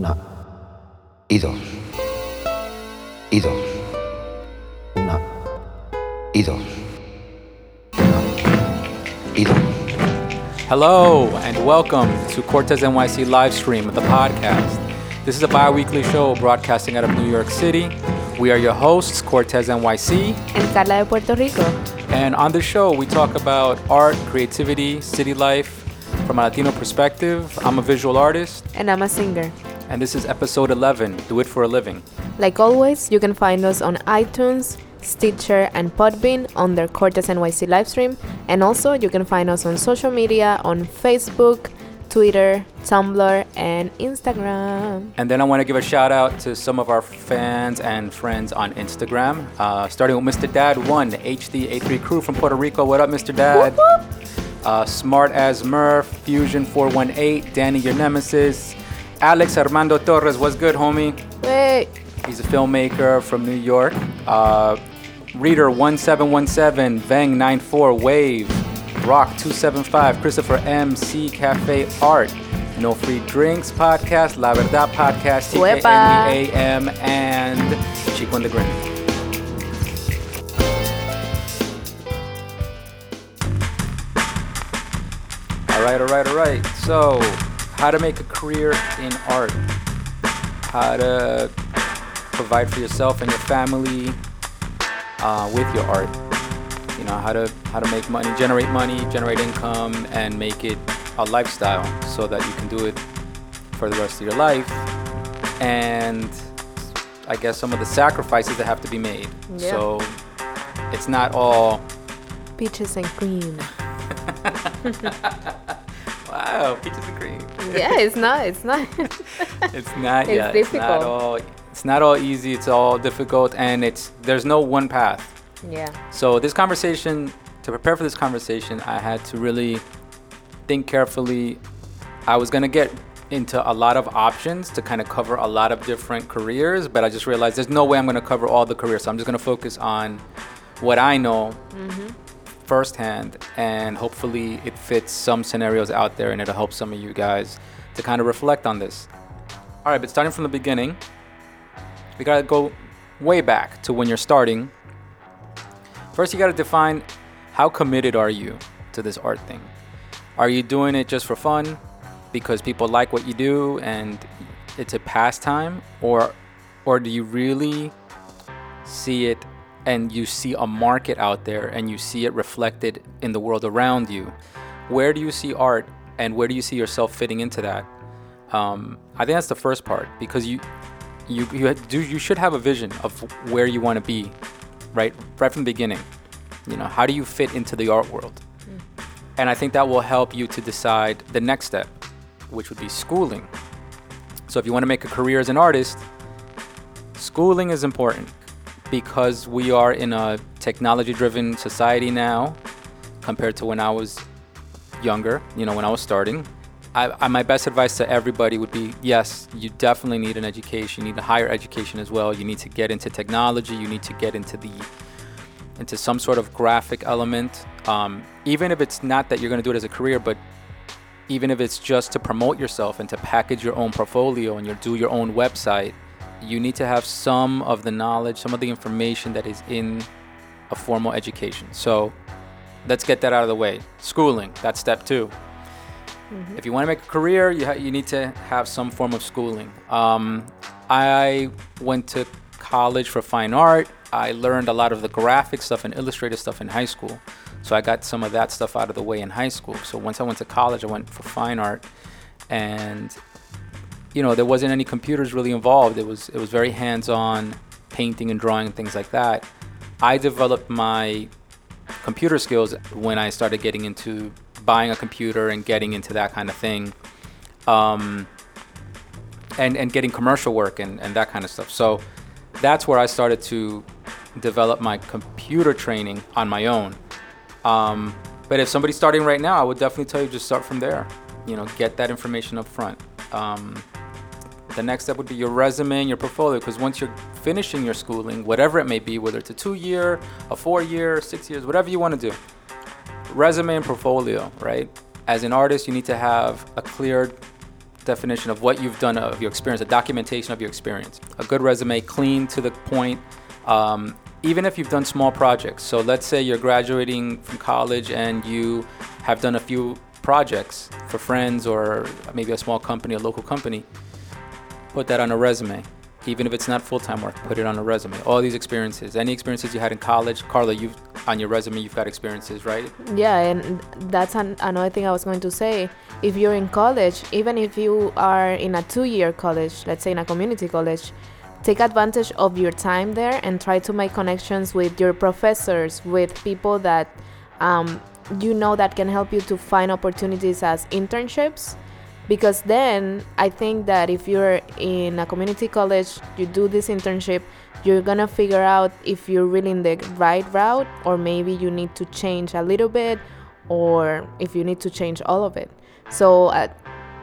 Una y dos. Y dos. Una y dos. Una y dos. Hello and welcome to Cortez NYC live stream of the podcast. This is a bi-weekly show broadcasting out of New York City. We are your hosts, Cortez NYC, and Carla de Puerto Rico. And on the show, we talk about art, creativity, city life from a Latino perspective. I'm a visual artist. And I'm a singer. And this is episode 11 Do It for a Living. Like always, you can find us on iTunes, Stitcher, and Podbean under Cortez NYC livestream. And also, you can find us on social media on Facebook, Twitter, Tumblr, and Instagram. And then I want to give a shout out to some of our fans and friends on Instagram, uh, starting with Mr. Dad One, HD83 crew from Puerto Rico. What up, Mr. Dad? Uh, Smart as Murph, Fusion 418, Danny your nemesis, Alex Armando Torres. What's good, homie? Wait. He's a filmmaker from New York. Uh, Reader 1717, Vang 94, Wave. Rock 275, Christopher M, C Cafe Art, No Free Drinks Podcast, La Verdad Podcast, TKNEAM, and Chico and the Grin. All right, all right, all right. So, how to make a career in art, how to provide for yourself and your family uh, with your art. You know how to how to make money generate money generate income and make it a lifestyle so that you can do it for the rest of your life. And i guess some of the sacrifices that have to be made. Yeah. so it's not all peaches and cream. Wow peaches and cream yeah it's not it's not it's not it's yeah, difficult it's not all it's not all easy it's all difficult and it's there's no one path yeah. So this conversation, to prepare for this conversation, I had to really think carefully. I was gonna get into a lot of options to kind of cover a lot of different careers, but I just realized there's no way I'm gonna cover all the careers. So I'm just gonna focus on what I know mm-hmm. Firsthand, and hopefully it fits some scenarios out there, and it'll help some of you guys to kind of reflect on this. All right, but starting from the beginning, we gotta go way back to when you're starting First, you got to define how committed are you to this art thing? Are you doing it just for fun because people like what you do and it's a pastime or or do you really see it and you see a market out there and you see it reflected in the world around you? Where do you see art and where do you see yourself fitting into that? Um, I think that's the first part because you you you do you should have a vision of where you want to be right right from the beginning you know how do you fit into the art world mm. and i think that will help you to decide the next step which would be schooling so if you want to make a career as an artist schooling is important because we are in a technology driven society now compared to when i was younger you know when i was starting I, I, my best advice to everybody would be yes, you definitely need an education. You need a higher education as well. You need to get into technology. You need to get into the into some sort of graphic element. Um, even if it's not that you're going to do it as a career, but even if it's just to promote yourself and to package your own portfolio and you do your own website, you need to have some of the knowledge, some of the information that is in a formal education. So let's get that out of the way. Schooling, that's step 2 Mm-hmm. If you want to make a career, you, ha- you need to have some form of schooling. Um, I went to college for fine art. I learned a lot of the graphic stuff and illustrative stuff in high school. So I got some of that stuff out of the way in high school. So once I went to college, I went for fine art. And, you know, there wasn't any computers really involved. It was, it was very hands on painting and drawing and things like that. I developed my computer skills when I started getting into buying a computer and getting into that kind of thing, um, and and getting commercial work and, and that kind of stuff. So that's where I started to develop my computer training on my own. Um, but if somebody's starting right now, I would definitely tell you just start from there. You know, get that information up front. Um, the next step would be your resume and your portfolio because once you're finishing your schooling, whatever it may be, whether it's a two year, a four year, six years, whatever you want to do, resume and portfolio, right? As an artist, you need to have a clear definition of what you've done of your experience, a documentation of your experience. A good resume, clean to the point. Um, even if you've done small projects. So let's say you're graduating from college and you have done a few projects for friends or maybe a small company, a local company. Put that on a resume. Even if it's not full-time work, put it on a resume. All these experiences, any experiences you had in college, Carla, you've on your resume, you've got experiences, right? Yeah, and that's an, another thing I was going to say. If you're in college, even if you are in a two-year college, let's say in a community college, take advantage of your time there and try to make connections with your professors, with people that um, you know that can help you to find opportunities as internships. Because then I think that if you're in a community college, you do this internship, you're gonna figure out if you're really in the right route, or maybe you need to change a little bit, or if you need to change all of it. So uh,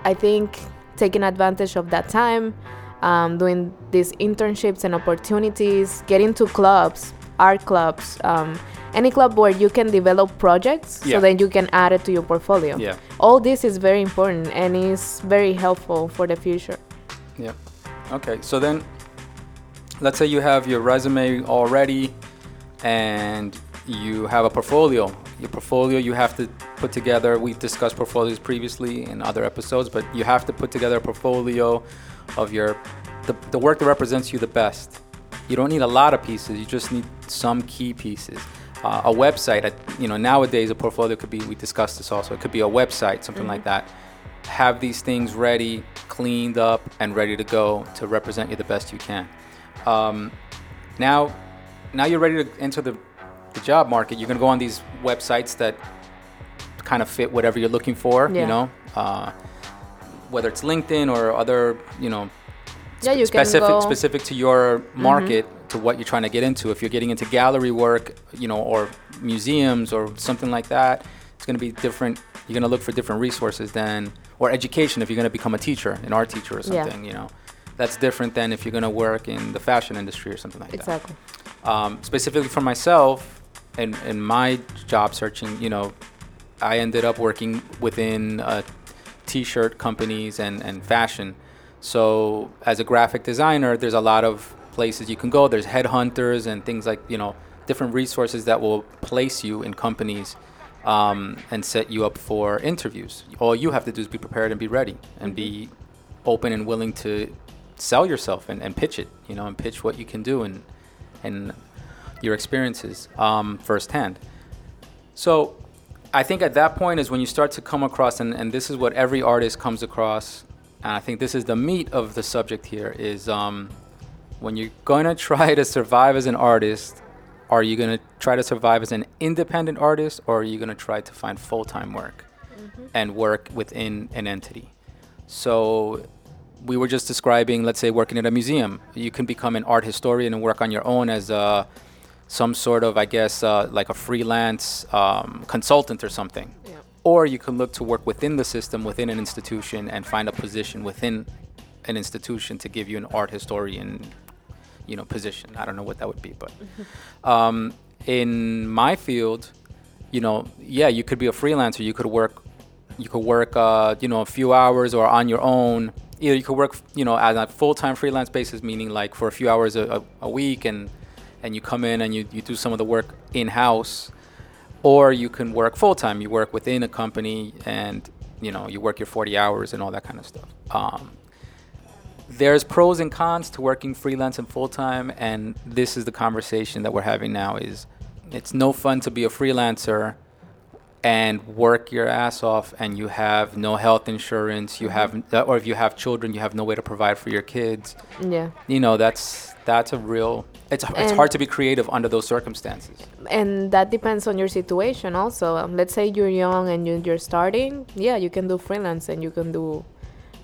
I think taking advantage of that time um, doing these internships and opportunities, getting to clubs, art clubs, um, any club where you can develop projects Yeah. so then you can add it to your portfolio. Yeah. All this is very important and is very helpful for the future. Yeah. Okay. So then, let's say you have your resume already, and you have a portfolio. Your portfolio you have to put together. We've discussed portfolios previously in other episodes, but you have to put together a portfolio of your the, the work that represents you the best. You don't need a lot of pieces. You just need some key pieces. Uh, a website, you know, nowadays a portfolio could be. We discussed this also. It could be a website, something like that. Have these things ready, cleaned up, and ready to go to represent you the best you can. Um, now, now you're ready to enter the, the job market. You're gonna go on these websites that kind of fit whatever you're looking for. Yeah. You know, uh, whether it's LinkedIn or other, you know, Yeah, you can specific go- specific to your market to what you're trying to get into if you're getting into gallery work you know or museums or something like that it's going to be different you're going to look for different resources than or education if you're going to become a teacher an art teacher or Yeah. something you know that's different than if you're going to work in the fashion industry or something like Exactly. that Exactly. um, specifically for myself and in my job searching you know i ended up working within uh, t-shirt companies and, and fashion so as a graphic designer there's a lot of places you can go. There's headhunters and things like you know different resources that will place you in companies um, and set you up for interviews. All you have to do is be prepared and be ready and be open and willing to sell yourself and, and pitch it you know and pitch what you can do and and your experiences um, firsthand. So I think at that point is when you start to come across, and, and this is what every artist comes across, and I think this is the meat of the subject here is um, when you're going to try to survive as an artist, are you going to try to survive as an independent artist or are you going to try to find full time work and work within an entity? So we were just describing, let's say, working at a museum. You can become an art historian and work on your own as a some sort of, I guess, uh, like a freelance um, consultant or something. Yeah. Or you can look to work within the system, within an institution, and find a position within an institution to give you an art historian, you know, position. I don't know what that would be, but um, in my field, you know, yeah, you could be a freelancer. You could work, you could work, uh, you know, a few hours or on your own. Either you could work, you know, as a full-time freelance basis, meaning like for a few hours a, a, a week, and and you come in and you, you do some of the work in-house, or you can work full-time. You work within a company, and you know, you work your 40 hours and all that kind of stuff. Um, there's pros and cons to working freelance and full-time and this is the conversation that we're having now is it's no fun to be a freelancer and work your ass off and you have no health insurance you have or if you have children you have no way to provide for your kids. Yeah. you know that's that's a real it's it's hard to be creative under those circumstances. And that depends on your situation also. Um, let's say you're young and you, you're starting yeah you can do freelance and you can do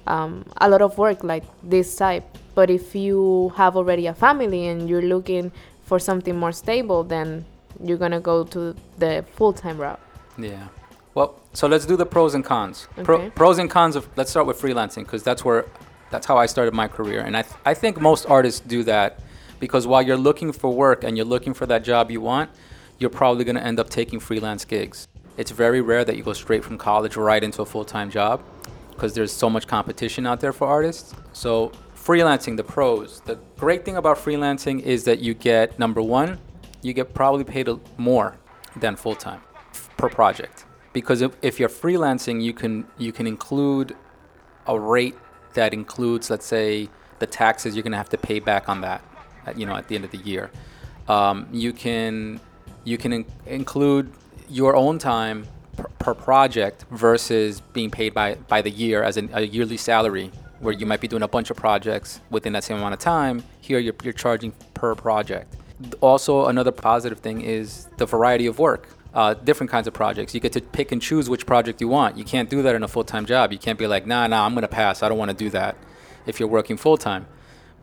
um, a lot of work like this type but if you have already a family and you're looking for something more stable then you're gonna go to the full-time route Yeah. Well, so let's do the pros and cons. Pro, Okay. pros and cons of let's start with freelancing because that's where that's how I started my career, and I th- I think most artists do that because while you're looking for work and you're looking for that job you want, you're probably to end up taking freelance gigs. It's very rare that you go straight from college right into a full time job. Because there's so much competition out there for artists. So freelancing, the pros. The great thing about freelancing is that you get number one, you get probably paid more than full time per project. Because if, if you're freelancing, you can you can include a rate that includes, let's say, the taxes you're gonna have to pay back on that, at, you know, at the end of the year. Um, you can you can in- include your own time per, project versus being paid by by the year as an, a yearly salary, where you might be doing a bunch of projects within that same amount of time. Here, you're you're charging per project. Also, another positive thing is the variety of work. Uh, different kinds of projects. You get to pick and choose which project you want. You can't do that in a full time job. You can't be like, nah, nah, I'm gonna pass. I don't want to do that. If you're working full time,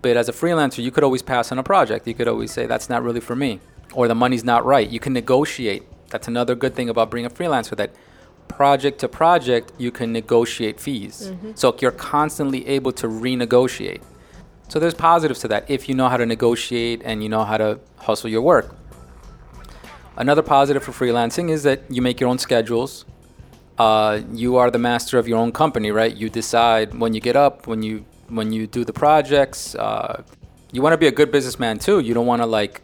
but as a freelancer, you could always pass on a project. You could always say that's not really for me, or the money's not right. You can negotiate. That's another good thing about being a freelancer. That project to project, you can negotiate fees. So you're constantly able to renegotiate. So there's positives to that if you know how to negotiate and you know how to hustle your work. Another positive for freelancing is that you make your own schedules. Uh, you are the master of your own company, right? You decide when you get up, when you when you do the projects. Uh, you want to be a good businessman too. You don't want to like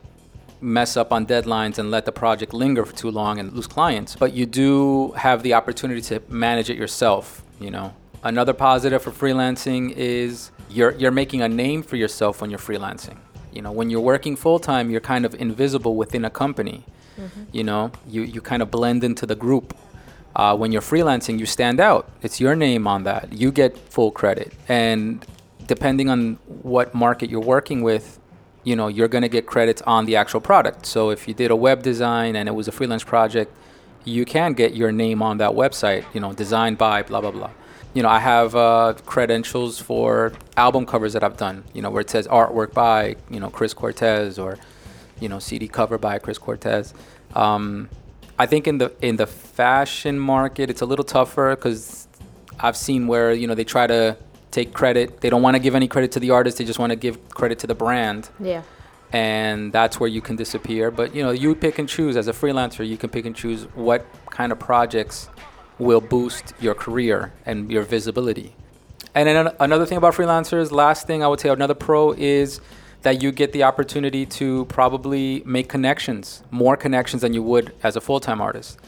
mess up on deadlines and let the project linger for too long and lose clients. But you do have the opportunity to manage it yourself. You know, another positive for freelancing is you're you're making a name for yourself when you're freelancing. You know, when you're working full time, you're kind of invisible within a company. You know, you you kind of blend into the group. Uh, when you're freelancing, you stand out. It's your name on that. You get full credit, and depending on what market you're working with, you know, you're gonna get credits on the actual product. So if you did a web design and it was a freelance project, you can get your name on that website. You know, designed by blah blah blah. You know, I have uh, credentials for album covers that I've done. You know, where it says artwork by you know Chris Cortez or you know CD cover by Chris Cortez. Um, I think in the in the fashion market, it's a little tougher because I've seen where you know they try to take credit. They don't want to give any credit to the artist. They just want to give credit to the brand, Yeah. and that's where you can disappear. But you know, you pick and choose as a freelancer. You can pick and choose what kind of projects will boost your career and your visibility. And then another thing about freelancers, last thing I would say, another pro is that you get the opportunity to probably make connections, more connections than you would as a full time artist.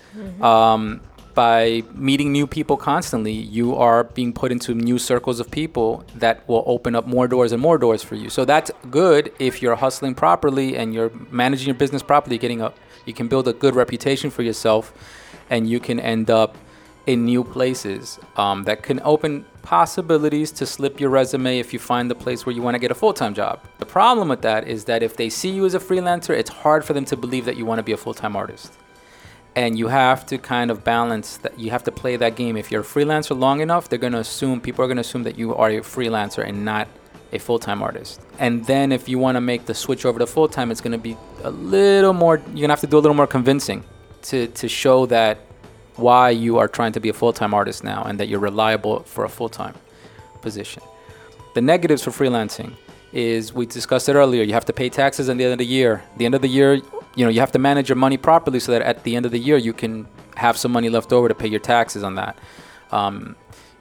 Um, by meeting new people constantly, you are being put into new circles of people that will open up more doors and more doors for you. So that's good if you're hustling properly and you're managing your business properly, getting a you can build a good reputation for yourself and you can end up in new places um, that can open possibilities to slip your resume if you find the place where you want to get a full-time job the problem with that is that if they see you as a freelancer it's hard for them to believe that you want to be a full-time artist and you have to kind of balance that you have to play that game. If you're a freelancer long enough they're going to assume people are going to assume that you are a freelancer and not a full-time artist. And then if you want to make the switch over to full-time it's going to be a little more you're going to have to do a little more convincing to to show that why you are trying to be a full-time artist now and that you're reliable for a full-time position. The negatives for freelancing is we discussed it earlier you have to pay taxes at the end of the year. The end of the year you know you have to manage your money properly so that at the end of the year you can have some money left over to pay your taxes on that. Um,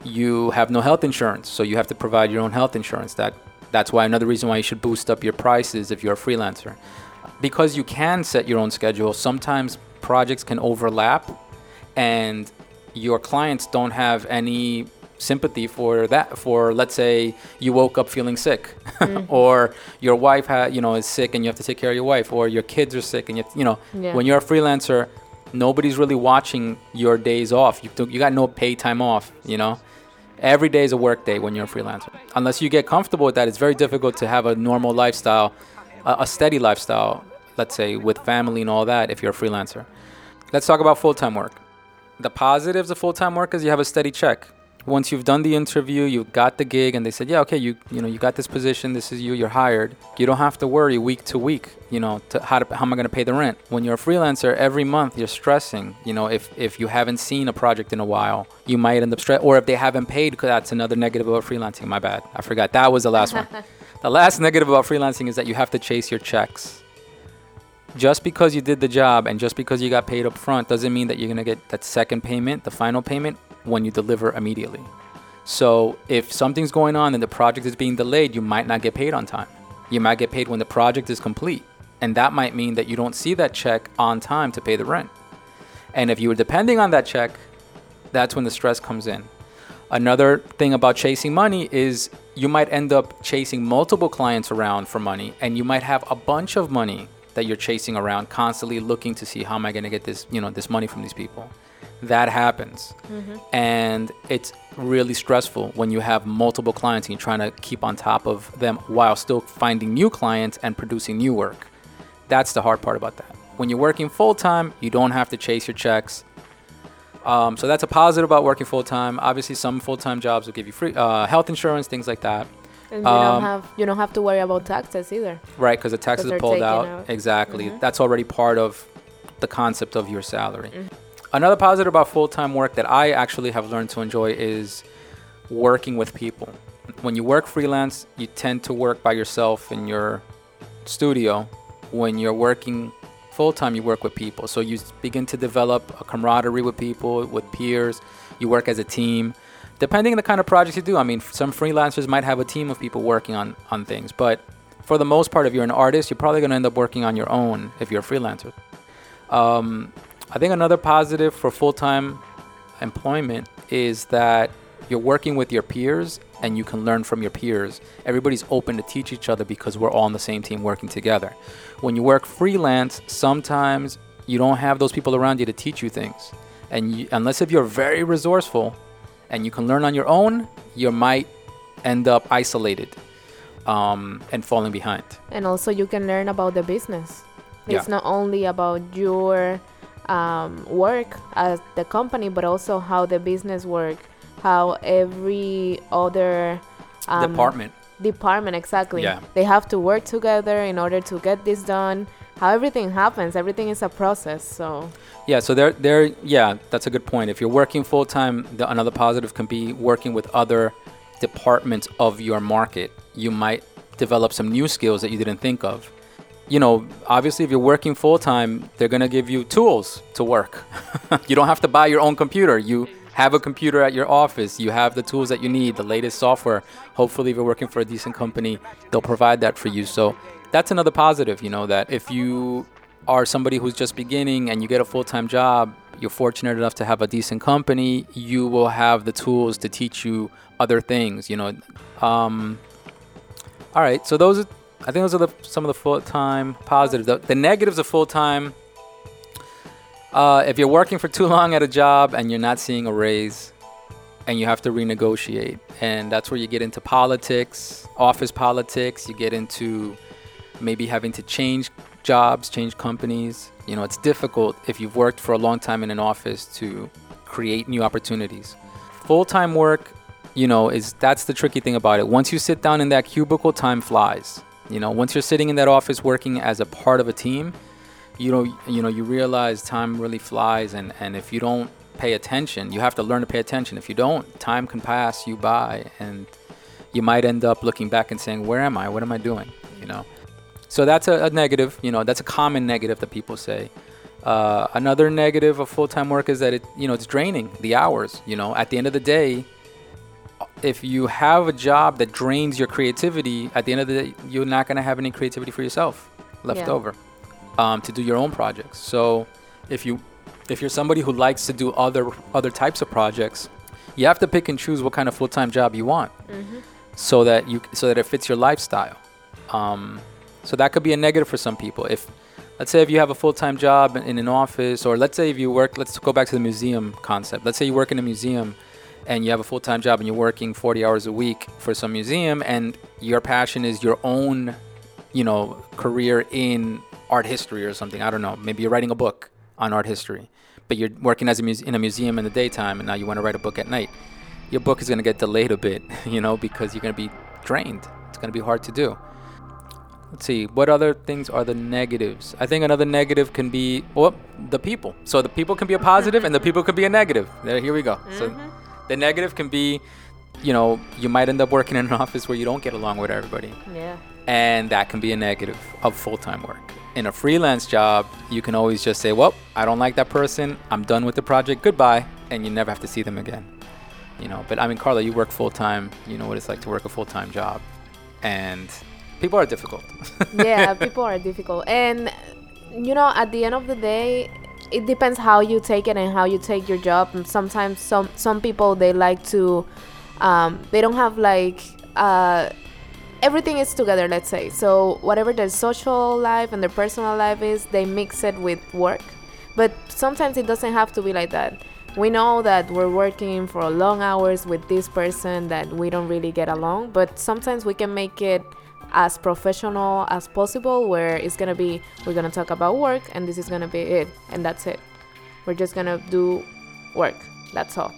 you have no health insurance so you have to provide your own health insurance. That that's why another reason why you should boost up your prices if you're a freelancer. Because you can set your own schedule sometimes projects can overlap and your clients don't have any sympathy for that for let's say you woke up feeling sick. Mm. Or your wife had you know is sick and you have to take care of your wife. Or your kids are sick and you you know Yeah. when you're a freelancer nobody's really watching your days off. You, you got no pay time off you know? Every day is a work day when you're a freelancer. Unless you get comfortable with that it's very difficult to have a normal lifestyle a, a steady lifestyle let's say with family and all that if you're a freelancer. Let's talk about full-time work. The positives of full-time work is you have a steady check once you've done the interview you got the gig and they said yeah okay you you know you got this position this is you you're hired. You don't have to worry week to week you know to how, to, how am i going to pay the rent? When you're a freelancer every month you're stressing you know if if you haven't seen a project in a while you might end up stress or if they haven't paid because that's another negative about freelancing my bad i forgot that was the last one. The last negative about freelancing is that you have to chase your checks. Just because you did the job and just because you got paid up front doesn't mean that you're going to get that second payment, the final payment, when you deliver immediately. So if something's going on and the project is being delayed, you might not get paid on time. You might get paid when the project is complete. And that might mean that you don't see that check on time to pay the rent. And if you were depending on that check, that's when the stress comes in. Another thing about chasing money is you might end up chasing multiple clients around for money and you might have a bunch of money that you're chasing around constantly looking to see how am I going to get this, you know, this money from these people. That happens. And it's really stressful when you have multiple clients and you're trying to keep on top of them while still finding new clients and producing new work. That's the hard part about that. When you're working full time, you don't have to chase your checks. Um, so that's a positive about working full time. Obviously, some full time jobs will give you free uh, health insurance, things like that, And you Um, don't have you don't have to worry about taxes either. right? Because the taxes they're pulled out. out. Exactly. Mhm. That's already part of the concept of your salary. Mm-hmm. Another positive about full time work that I actually have learned to enjoy is working with people. When you work freelance, you tend to work by yourself in your studio. When you're working full time, you work with people. So you begin to develop a camaraderie with people, with peers. You work as a team. Depending on the kind of projects you do, I mean, some freelancers might have a team of people working on, on things, but for the most part, if you're an artist, you're probably going to end up working on your own if you're a freelancer. Um, I think another positive for full time employment is that you're working with your peers and you can learn from your peers. Everybody's open to teach each other because we're all on the same team working together. When you work freelance, sometimes you don't have those people around you to teach you things. And you, unless if you're very resourceful and you can learn on your own, you might end up isolated um, and falling behind. And also you can learn about the business. Yeah. It's not only about your um, work at the company, but also how the business work, how every other um, Department. department exactly Yeah. they have to work together in order to get this done how everything happens everything is a process so Yeah, so there, there, yeah, that's a good point. If you're working full time, another positive can be working with other departments of your market. You might develop some new skills that you didn't think of. You know, obviously, if you're working full time, they're gonna give you tools to work. you don't have to buy your own computer. You have a computer at your office. You have the tools that you need, the latest software. Hopefully, if you're working for a decent company, they'll provide that for you. So that's another positive. You know that if you are somebody who's just beginning and you get a full-time job you're fortunate enough to have a decent company you will have the tools to teach you other things you know um, all right so those are i think those are the, some of the full-time positives the, the negatives of full-time uh, if you're working for too long at a job and you're not seeing a raise and you have to renegotiate and that's where you get into politics office politics you get into maybe having to change jobs, change companies. You know, it's difficult if you've worked for a long time in an office to create new opportunities. Full-time work, you know, is that's the tricky thing about it. Once you sit down in that cubicle, time flies. You know, once you're sitting in that office working as a part of a team, you know, you know, you realize time really flies and and if you don't pay attention, you have to learn to pay attention. If you don't, time can pass you by and you might end up looking back and saying, "Where am I? What am I doing?" You know. So that's a, a negative. You know, that's a common negative that people say. Uh, another negative of full-time work is that it, you know, it's draining the hours. You know, at the end of the day, if you have a job that drains your creativity, at the end of the day, you're not gonna have any creativity for yourself left Yeah. over um, to do your own projects. So if you if you're somebody who likes to do other other types of projects, you have to pick and choose what kind of full-time job you want, so that you so that it fits your lifestyle. Um, so that could be a negative for some people. If let's say if you have a full-time job in, in an office, or let's say if you work, let's go back to the museum concept. Let's say you work in a museum and you have a full-time job and you're working 40 hours a week for some museum and your passion is your own you know career in art history or something i don't know maybe you're writing a book on art history but you're working as a muse- in a museum in the daytime and now you want to write a book at night. Your book is going to get delayed a bit you know because you're going to be drained. It's going to be hard to do. Let's see what other things are the negatives? I think another negative can be well the people. So the people can be a positive and the people can be a negative. There here we go. So mm-hmm. The negative can be you know you might end up working in an office where you don't get along with everybody. Yeah. And that can be a negative of full-time work. In a freelance job you can always just say well i don't like that person. I'm done with the project. Goodbye. And you never have to see them again. You know. But I mean, Carla, you work full time. You know what it's like to work a full time job, and people are difficult. yeah, people are difficult, and you know, at the end of the day, it depends how you take it and how you take your job. And sometimes some some people they like to, um, they don't have like. Uh, everything is together let's say so whatever their social life and their personal life is they mix it with work but sometimes it doesn't have to be like that we know that we're working for long hours with this person that we don't really get along but sometimes we can make it as professional as possible where it's gonna be we're gonna talk about work and this is gonna be it and that's it. We're just gonna do work that's all.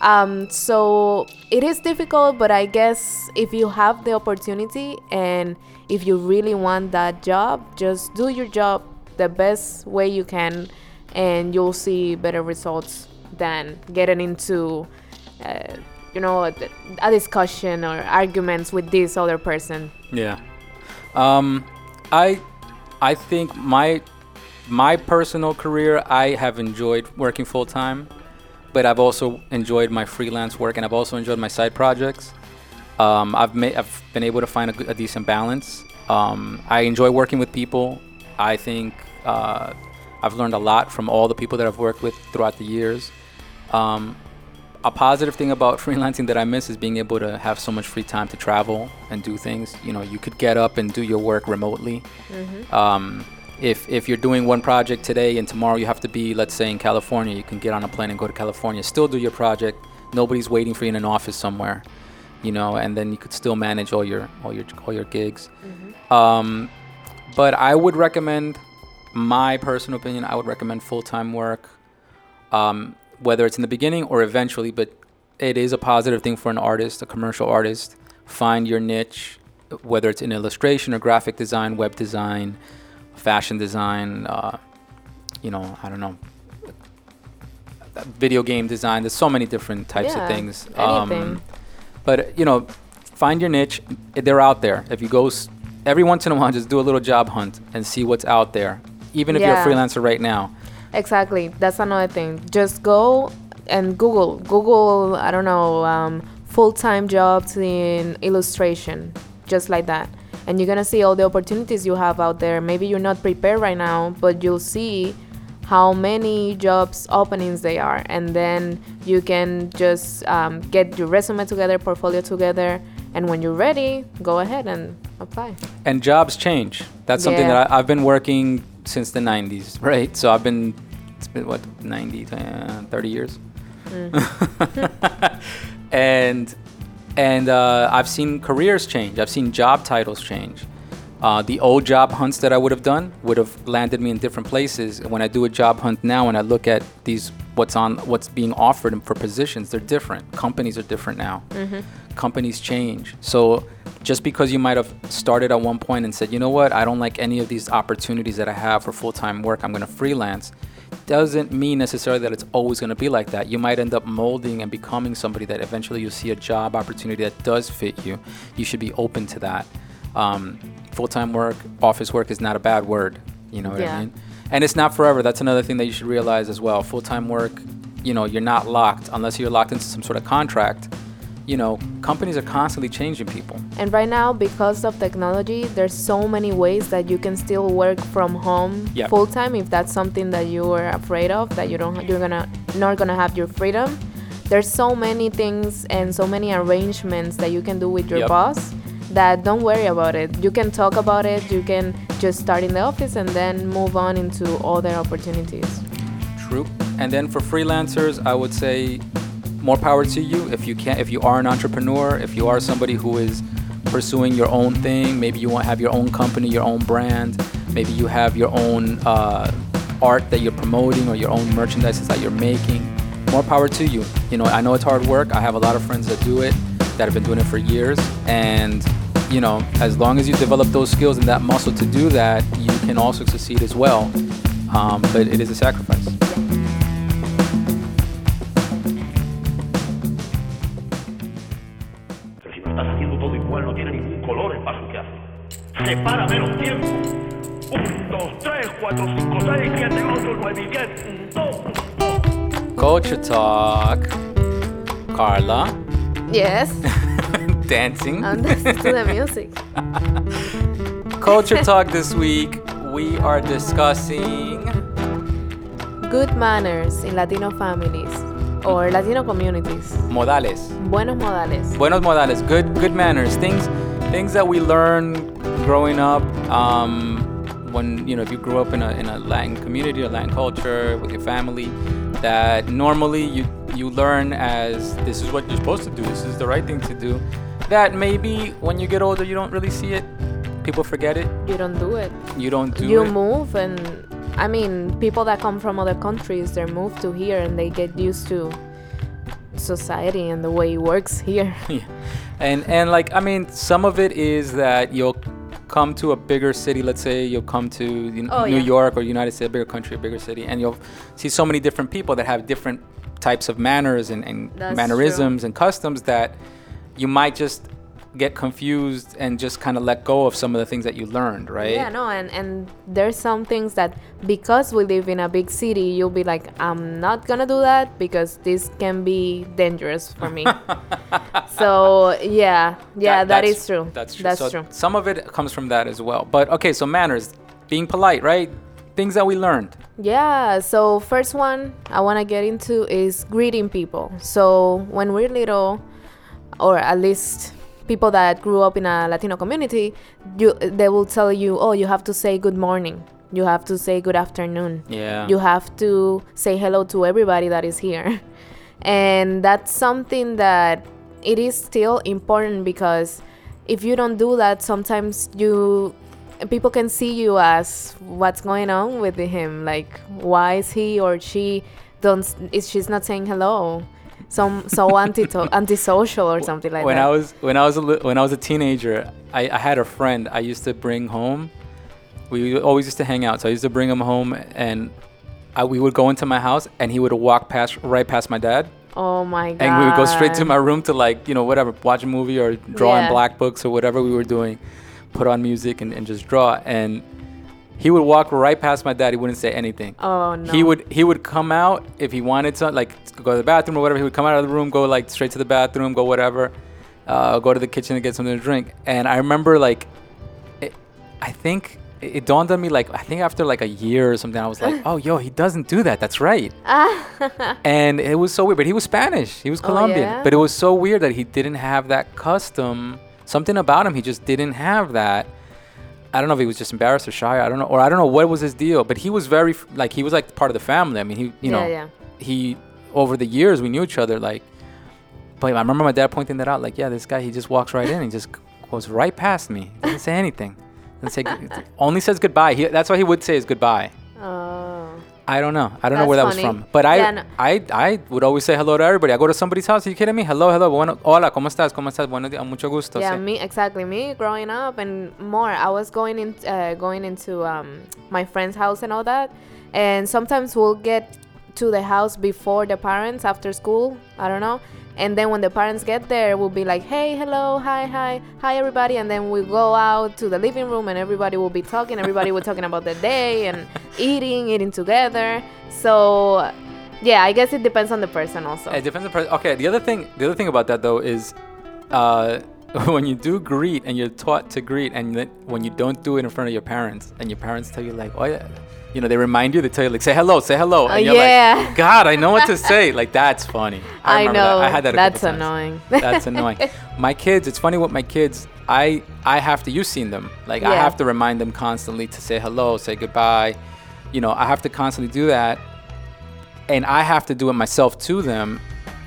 Um, so it is difficult but i guess if you have the opportunity and if you really want that job just do your job the best way you can and you'll see better results than getting into uh, you know a, a discussion or arguments with this other person Yeah. Um, I I think my my personal career I have enjoyed working full time, but I've also enjoyed my freelance work and I've also enjoyed my side projects. Um, I've I've been able to find a, a decent balance. Um, I enjoy working with people. I think uh, I've learned a lot from all the people that I've worked with throughout the years. Um, a positive thing about freelancing that I miss is being able to have so much free time to travel and do things. You know, you could get up and do your work remotely. Um, if if you're doing one project today and tomorrow you have to be, let's say, in California, you can get on a plane and go to California, still do your project. Nobody's waiting for you in an office somewhere, you know, and then you could still manage all your all your all your gigs. Um, but I would recommend, my personal opinion, I would recommend full time work um, whether it's in the beginning or eventually, but it is a positive thing for an artist, a commercial artist. Find your niche, whether it's in illustration or graphic design, web design, fashion design, uh, you know, I don't know, video game design. There's so many different types Yeah, of things. anything. but, you know, find your niche. They're out there. If you go s- every once in a while, just do a little job hunt and see what's out there. Even if Yeah. you're a freelancer right now. Exactly. That's another thing. Just go and Google. Google, I don't know, um, full time jobs in illustration, just like that. And you're going to see all the opportunities you have out there. Maybe you're not prepared right now, but you'll see how many jobs openings they are. And then you can just um, get your resume together, portfolio together. And when you're ready, go ahead and apply. and jobs change. That's something that I, I've been working since the 90s, right? So I've been, it's been what, 90, uh, 30 years? and and uh, I've seen careers change. I've seen job titles change. Uh, the old job hunts that I would have done would have landed me in different places. When I do a job hunt now, and I look at these, what's on, what's being offered for positions, they're different. Companies are different now. Companies change. So just because you might have started at one point and said, you know what, I don't like any of these opportunities that I have for full-time work. I'm going to freelance doesn't mean necessarily that it's always going to be like that. You might end up molding and becoming somebody that eventually you'll see a job opportunity that does fit you. You should be open to that. Um, Full time work, office work is not a bad word. You know what Yeah. I mean? And it's not forever. That's another thing that you should realize as well. Full time work, you know, you're not locked unless you're locked into some sort of contract. You know, companies are constantly changing people. And right now, because of technology, there's so many ways that you can still work from home Yep. full time. If that's something that you are afraid of, that you don't, you're gonna not gonna have your freedom. There's so many things and so many arrangements that you can do with your Yep. boss. That don't worry about it. You can talk about it. You can just start in the office and then move on into other opportunities. True. And then for freelancers, I would say more power to you if you can if you are an entrepreneur, if you are somebody who is pursuing your own thing, maybe you want to have your own company, your own brand, maybe you have your own uh, art that you're promoting or your own merchandise that you're making. More power to you. You know, I know it's hard work. I have a lot of friends that do it that have been doing it for years and you know, as long as you develop those skills and that muscle to do that, you can also succeed as well. Um, but it is a sacrifice. Hace. Separa menos tiempo. Un, dos, tres, cuatro, cinco, seis, siete, ocho, nueve y diez. Un, dos, dos. Culture Talk. Carla, Yes. dancing. and listen to the music. Culture Talk this week, we are discussing. Good manners in Latino families or Latino communities. Modales. Buenos modales. Buenos modales. Good good manners. Things things that we learn growing up. Um, when you know if you grew up in a in a Latin community or Latin culture with your family, that normally you you learn as this is what you're supposed to do. This is the right thing to do. That maybe when you get older you don't really see it. People forget it. You don't do it. You don't do you it. move and I mean people that come from other countries they're moved to here and they get used to society and the way it works here. Yeah. And and like I mean, some of it is that you'll come to a bigger city. Let's say you'll come to you know, Oh, New yeah. York or United States, a bigger country, a bigger city, and you'll see so many different people that have different types of manners and, and mannerisms and customs that you might just get confused and just kind of let go of some of the things that you learned, right? Yeah, no, and and there's some things that because we live in a big city, you'll be like, I'm not gonna do that because this can be dangerous for me. so yeah, yeah, that that's- true. That's true. That's so true. Some of it comes from that as well. But okay, so manners, being polite, right? Things that we learned. Yeah, so first one I want to get into is greeting people. So when we're little, or at least people that grew up in a Latino community, you they will tell you, oh, you have to say good morning. You have to say good afternoon. Yeah. You have to say hello to everybody that is here. And that's something that it is still important because if you don't do that, sometimes you people can see you as what's going on with him. Like why is he or she don't is she's not saying hello? Some so anti antisocial or something like when that. I was when I was a li- when I was a teenager, I, I had a friend I used to bring home. We always used to hang out, so I used to bring him home, and I, we would go into my house, and he would walk past right past my dad, oh my god. and we would go straight to my room to like you know whatever, watch a movie or draw in black books or whatever we were doing, put on music and, and just draw. And he would walk right past my dad. He wouldn't say anything. Oh no. He would he would come out if he wanted to, like go to the bathroom or whatever. He would come out of the room, go like straight to the bathroom, go whatever, uh, go to the kitchen to get something to drink. And I remember like, it, I think it, it dawned on me like I think after like a year or something, I was like, oh yo, he doesn't do that. That's right. and it was so weird. But he was Spanish. He was Oh, Colombian. yeah? But it was so weird that he didn't have that custom. Something about him, he just didn't have that. I don't know if he was just embarrassed or shy. I don't know, or I don't know what was his deal. But he was very like he was like part of the family. I mean, he you know yeah. he over the years we knew each other. Like, but I remember my dad pointing that out. Like, yeah, this guy he just walks right in. He just goes right past me. Doesn't say anything. Doesn't say only says goodbye. He, that's what he would say is goodbye. Oh. I don't know. I don't know where that was from. But I, Yeah, no- I, I would always say hello to everybody. I go to somebody's house. Are you kidding me? Hello, hello. Bueno, hola, ¿cómo estás? ¿Cómo estás? Buenos días. Mucho gusto. Yeah, sí. me exactly. Me growing up and more, I was going in, uh, going into um, my friend's house and all that, and sometimes we'll get to the house before the parents after school. I don't know, and then when the parents get there, we'll be like, "Hey, hello, hi, hi, hi, everybody," and then we go out to the living room and everybody will be talking. Everybody will talking about the day and eating, eating together. So, yeah, I guess it depends on the person also. It depends on the person. Okay, the other thing, the other thing about that though is, uh, when you do greet and you're taught to greet, and when you don't do it in front of your parents, and your parents tell you like, oh yeah, you know, they remind you, they tell you like, say hello, say hello, and Uh, you're yeah. like, God, I know what to say. Like that's funny. I remember know. That. I had that. That's annoying. That's annoying. My kids, it's funny with my kids. I I have to. You've seen them. Like I have to remind them constantly to say hello, say goodbye. You know, I have to constantly do that and I have to do it myself to them,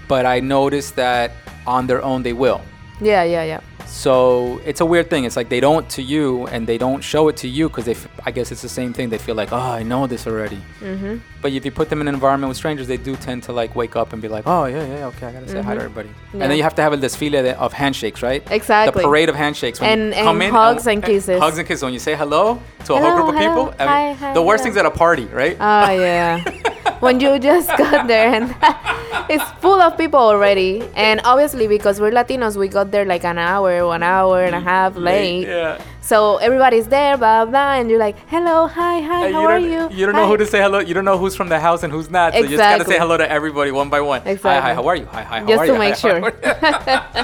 but I notice that on their own they will. yeah, yeah, yeah. So it's a weird thing. It's like they don't to you, and they don't show it to you because they. F- I guess it's the same thing. They feel like, oh, I know this already. Mm-hmm. But if you put them in an environment with strangers, they do tend to like wake up and be like, oh yeah, yeah, okay, I gotta say hi to everybody. And Mm-hmm. Then you have to have a desfile of handshakes, right? Exactly. The parade of handshakes. When And- you come and in hugs and kisses. Hugs and kisses. When you say hello to a Hello, whole group of hello, people. I mean, hi, hi, the worst hello. things at a party, right? Oh yeah. when you just got there and it's full of people already, and obviously because we're Latinos, we got there like an hour, one hour and a mm, half late. Yeah. So everybody's there, blah blah, and you're like, "Hello, hi, hi, And how are you?" You don't know who to say hello. You don't know who's from the house and who's not. So you just gotta say hello to everybody one by one. Hi, hi. How are you? Hi, hi. How Just are you? Just to make Hi,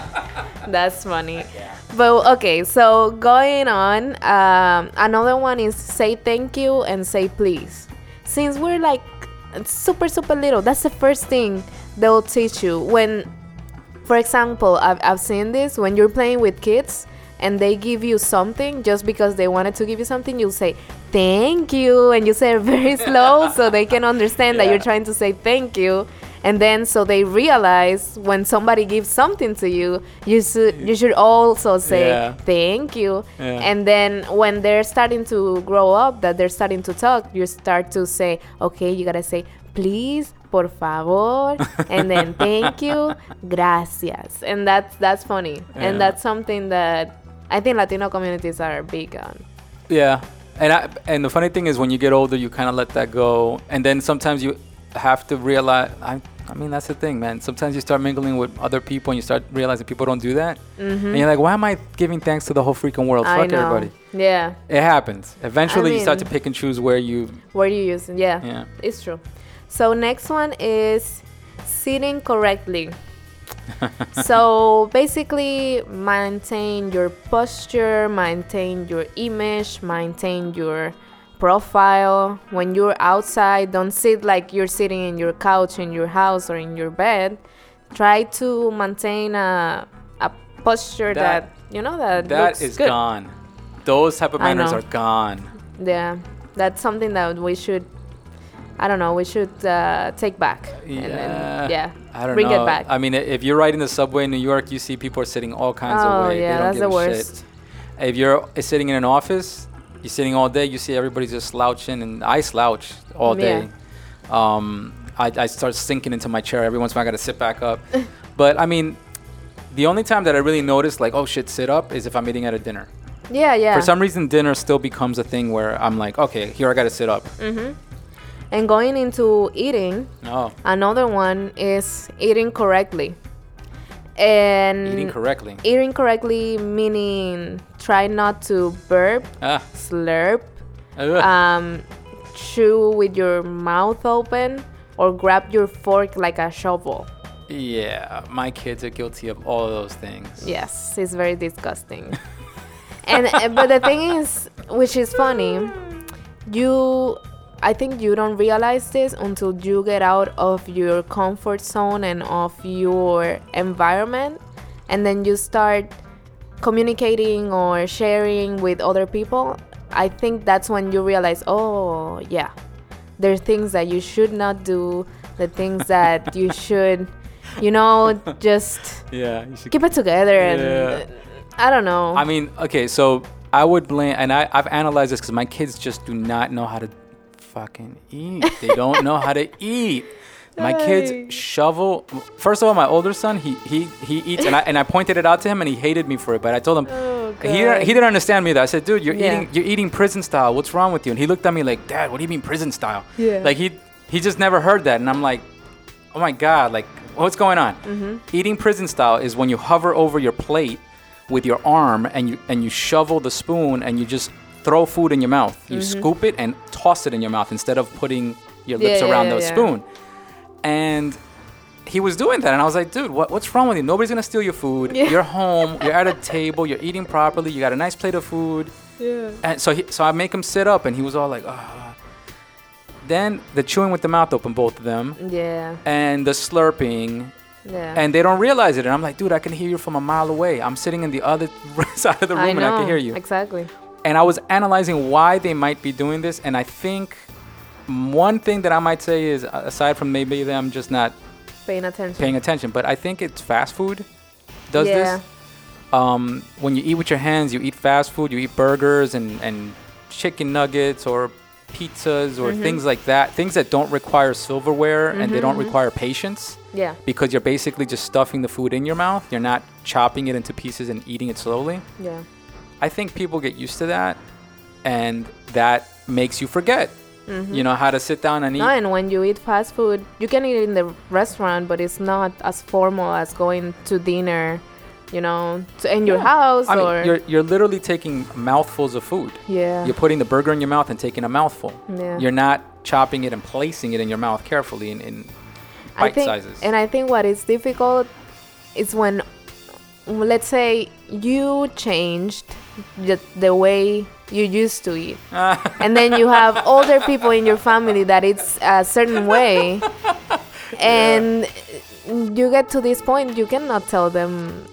sure. That's funny. But okay, so going on, um, another one is say thank you and say please. Since we're like super super little, that's the first thing they'll teach you. When, for example, I've I've seen this when you're playing with kids and they give you something just because they wanted to give you something, you'll say thank you and you say it very slow so they can understand that you're trying to say thank you. And then so they realize when somebody gives something to you, you should you should also say Yeah. thank you. Yeah. And then when they're starting to grow up, that they're starting to talk, you start to say, okay, you gotta say please, por favor, and then thank you, gracias. And that's that's funny. Yeah. And that's something that I think Latino communities are big on. Yeah, and I, and the funny thing is when you get older, you kind of let that go, and then sometimes you have to realize. I, I mean, that's the thing, man. Sometimes you start mingling with other people, and you start realizing people don't do that, and you're like, why am I giving thanks to the whole freaking world? Mm-hmm. I Fuck know. everybody. Yeah. It happens. Eventually, you start to pick and choose where you. Where you use it. Yeah. Yeah. It's true. So next one is sitting correctly. so basically maintain your posture, maintain your image, maintain your profile. When you're outside, don't sit like you're sitting in your couch in your house or in your bed. Try to maintain a a posture that, That- you know that That is good. gone. Those type of manners are gone. Yeah, that's something that we should. I don't know. We should uh, take back. and then, Yeah. yeah. I don't Bring know. it back. I mean, if you're riding the subway in New York, you see people are sitting all kinds Oh, of ways. yeah, they don't that's give the a worst. shit. If you're sitting in an office, you're sitting all day. You see everybody just slouching, and I slouch all Yeah. day. Um, I, I start sinking into my chair every once in a while. I got to sit back up. but I mean, the only time that I really notice, like, oh shit, sit up, is if I'm eating at a dinner. yeah, yeah. For some reason, dinner still becomes a thing where I'm like, okay, here I got to sit up. and going into eating, Oh, another one is eating correctly. And eating correctly. eating correctly meaning try not to burp, Ah, slurp, ugh. um, chew with your mouth open, or grab your fork like a shovel. Yeah, my kids are guilty of all of those things. Yes, it's very disgusting. and uh, but the thing is, which is funny, you I think you don't realize this until you get out of your comfort zone and of your environment and then you start communicating or sharing with other people. I think that's when you realize, "Oh, yeah. There are things that you should not do, the things that you should you know, just Yeah, you should. keep it together and Yeah. I don't know. I mean, okay, so I would blame, and I, I've analyzed this because my kids just do not know how to fucking eat. They don't know how to eat. My kids shovel. First of all, my older son, he he he eats, and I and I pointed it out to him, and he hated me for it. But I told him Oh, he didn't, he didn't understand me. Though I said, "Dude, you're Yeah. eating you're eating prison style. What's wrong with you?" And he looked at me like, "Dad, what do you mean prison style?" Yeah. Like he he just never heard that, and I'm like, "Oh my god, like what's going on?" Mm-hmm. Eating prison style is when you hover over your plate with your arm and you and you shovel the spoon and you just throw food in your mouth. You scoop it and toss it in your mouth instead of putting your lips Mm-hmm. Yeah, around yeah, the yeah. spoon. And he was doing that, and I was like, dude, what, what's wrong with you? Nobody's gonna steal your food. You're home. You're at a table. You're eating properly. You got a nice plate of food. yeah. And so, he, so I make him sit up, and he was all like, ah. Then the chewing with the mouth open, both of them, Yeah. and the slurping, Yeah. and they don't realize it. And I'm like, dude, I can hear you from a mile away. I'm sitting in the other side of the room, I and. I can hear you. Exactly. And I was analyzing why they might be doing this, and I think one thing that I might say is, aside from maybe them just not Paying attention. paying attention, but I think it's fast food does Yeah. this. Um, when you eat with your hands, you eat fast food, you eat burgers and, and chicken nuggets or pizzas or things like that, things that don't require silverware and they don't require patience Yeah. because you're basically just stuffing the food in your mouth. You're not chopping it into pieces and eating it slowly. Yeah. I think people get used to that and that makes you forget, mm-hmm. you know, how to sit down and eat. No, and when you eat fast food, you can eat in the restaurant, but it's not as formal as going to dinner you know, to, in your house I mean, you're you're literally taking mouthfuls of food. yeah. You're putting the burger in your mouth and taking a mouthful. Yeah. You're not chopping it and placing it in your mouth carefully in, in I bite think, sizes. and I think what is difficult is when, let's say, you changed the, the way you used to eat, ah. and then you have older people in your family that it's a certain way, and you get to this point, you cannot tell them.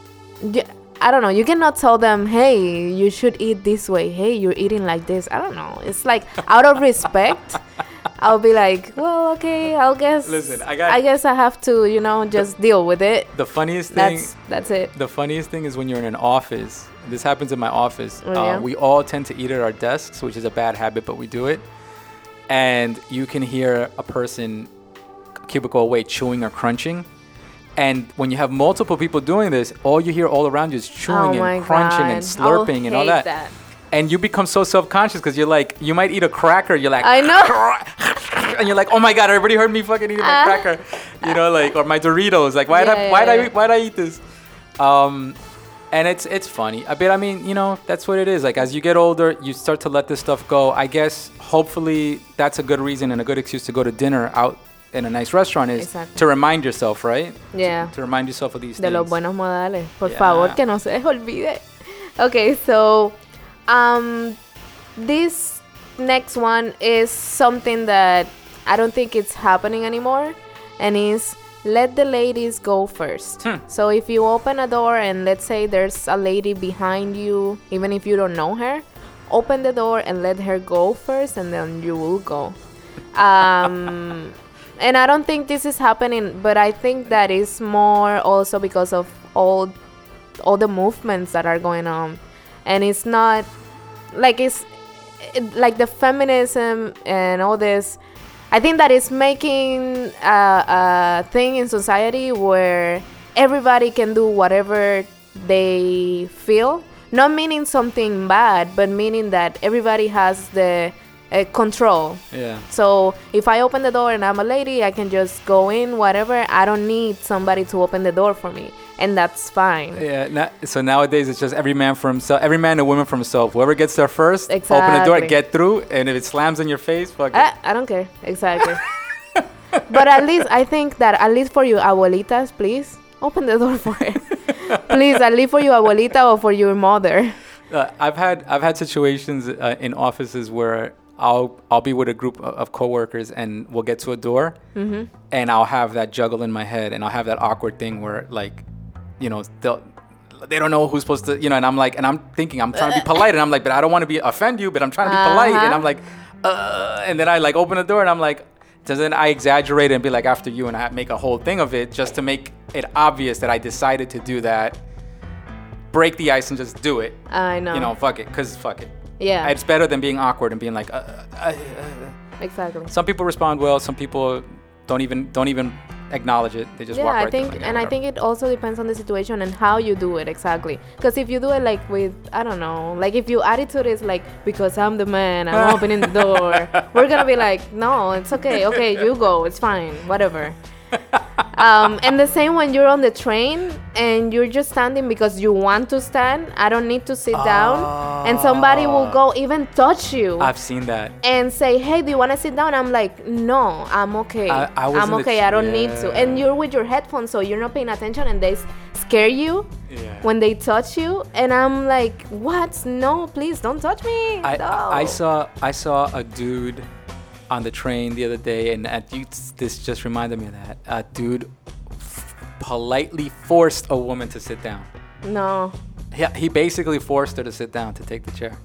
I don't know. You cannot tell them, "Hey, you should eat this way." Hey, you're eating like this. I don't know. It's like out of respect. I'll be like, well, okay, I'll guess. Listen, I got- I guess I have to, you know, just deal with it. the funniest thing That's that's it. the funniest thing is when you're in an office. This happens in my office. Oh, yeah? uh, we all tend to eat at our desks, which is a bad habit, but we do it. And you can hear a person cubicle away chewing or crunching. And when you have multiple people doing this, all you hear all around you is chewing oh and crunching God. and slurping I and all hate that. And you become so self-conscious because you're like, you might eat a cracker, you're like, I know. and you're like, oh my god, everybody heard me fucking eating my Ah. cracker, you know, like or my Doritos, like why'd I Yeah, why'd yeah, I yeah. why'd I eat this? Um, and it's it's funny. I bet I mean you know that's what it is. Like as you get older, you start to let this stuff go. I guess hopefully that's a good reason and a good excuse to go to dinner out in a nice restaurant is Exactly. to remind yourself, right? Yeah. To remind yourself of these De things. los buenos modales. Por Yeah. favor, que no se les olvide. Okay, so um this next one is something that I don't think it's happening anymore and is let the ladies go first. Hmm. So if you open a door and let's say there's a lady behind you, even if you don't know her, open the door and let her go first and then you will go. Um and I don't think this is happening, but I think that is more also because of all all the movements that are going on, and it's not like it's it, like the feminism and all this. I think that is making a, a thing in society where everybody can do whatever they feel. Not meaning something bad, but meaning that everybody has the uh, control. Yeah. So if I open the door and I'm a lady, I can just go in, whatever. I don't need somebody to open the door for me, and that's fine. Yeah. na- so nowadays it's just every man for himself, every man and woman for himself. Whoever gets there first, open the door, get through, and if it slams in your face, fuck it. I, I don't care exactly. but at least I think that at least for you, abuelitas, please open the door for it. please, at least for your abuelita or for your mother. Uh, I've had I've had situations uh, in offices where I'll I'll be with a group of, coworkers and we'll get to a door Mm-hmm. and I'll have that juggle in my head and I'll have that awkward thing where like, you know, they'll they don't know who's supposed to, you know, and I'm like, and I'm thinking I'm trying to be polite and I'm like, but I don't want to be offend you, but I'm trying to be polite and Uh-huh. I'm like, uh, and then I like open the door and I'm like, so then I exaggerate and be like after you and I make a whole thing of it just to make it obvious that I decided to do that. Break the ice and just do it. I know. You know, fuck it, cause fuck it. Yeah. It's better than being awkward and being like. Uh, uh, uh, exactly. some people respond well. Some people don't even don't even acknowledge it. They just yeah, walk right I think, and I think it also depends on the situation and how you do it exactly. Because if you do it like with, I don't know, like if your attitude is like, because I'm the man, I'm opening the door, we're gonna be like, no, it's okay, okay, you go, it's fine, whatever. um, and the same when you're on the train and you're just standing because you want to stand. I don't need to sit down, and somebody will go even touch you I've seen that. and say, "Hey, do you want to sit down?" I'm like, "No, I'm okay. I, I I'm okay. I don't need to." And you're with your headphones, so you're not paying attention, and they s- scare you Yeah. when they touch you. And I'm like, "What? No, please don't touch me." I, no. I I saw I saw a dude on the train the other day, and uh, you, this just reminded me of that. A dude f- politely forced a woman to sit down. No, He, he basically forced her to sit down to take the chair.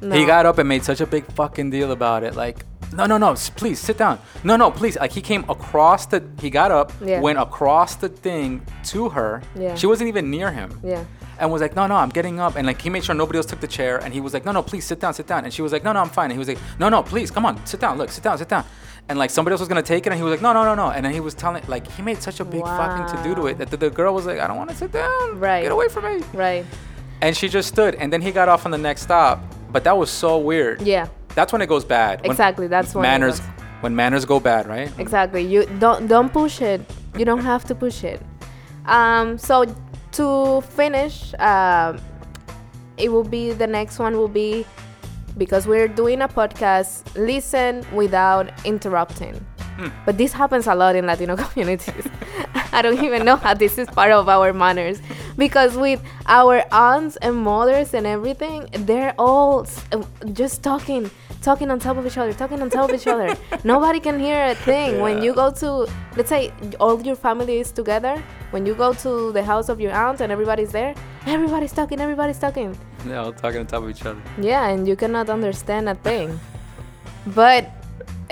no. He got up and made such a big fucking deal about it. Like, no, no, no, please sit down. No, no, please. Like, he came across the, he got up, Yeah. went across the thing to her. Yeah. She wasn't even near him. Yeah. And was like, no, no, I'm getting up. And like, he made sure nobody else took the chair. And he was like, no, no, please sit down, sit down. And she was like, no, no, I'm fine. And he was like, no, no, please, come on, sit down. Look, sit down, sit down. And like, somebody else was gonna take it. And he was like, no, no, no, no. And then he was telling, like, he made such a big fucking to do to it that the, the girl was like, I don't want to sit down. Right. Get away from me. Right. And she just stood. And then he got off on the next stop. But that was so weird. Yeah. That's when it goes bad. When Exactly, that's when manners. When manners go bad, right? Exactly. You don't don't push it. You don't have to push it. Um. So to finish, uh, it will be the next one will be because we're doing a podcast. Listen without interrupting. But this happens a lot in Latino communities. I don't even know how this is part of our manners because with our aunts and mothers and everything, they're all uh, just talking, talking on top of each other, talking on top of each other. Nobody can hear a thing. When you go to, let's say, all your family is together. When you go to the house of your aunt and everybody's there, everybody's talking, everybody's talking. They're all talking on top of each other. Yeah, and you cannot understand a thing. But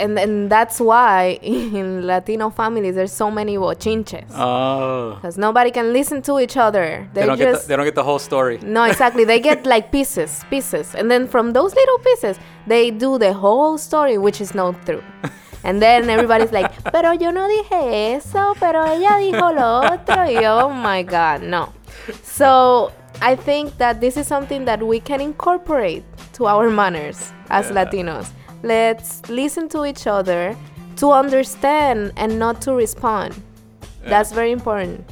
and and that's why in Latino families there's so many bochinches. Oh. Because nobody can listen to each other. They They, don't, get the, they don't get the whole story. no, exactly. They get like pieces, pieces, and then from those little pieces, they do the whole story, which is not true. And then everybody's like, pero yo no dije eso, pero ella dijo lo otro. Y oh my God, no. So I think that this is something that we can incorporate to our manners as Yeah. Latinos. Let's listen to each other to understand and not to respond. That's very important.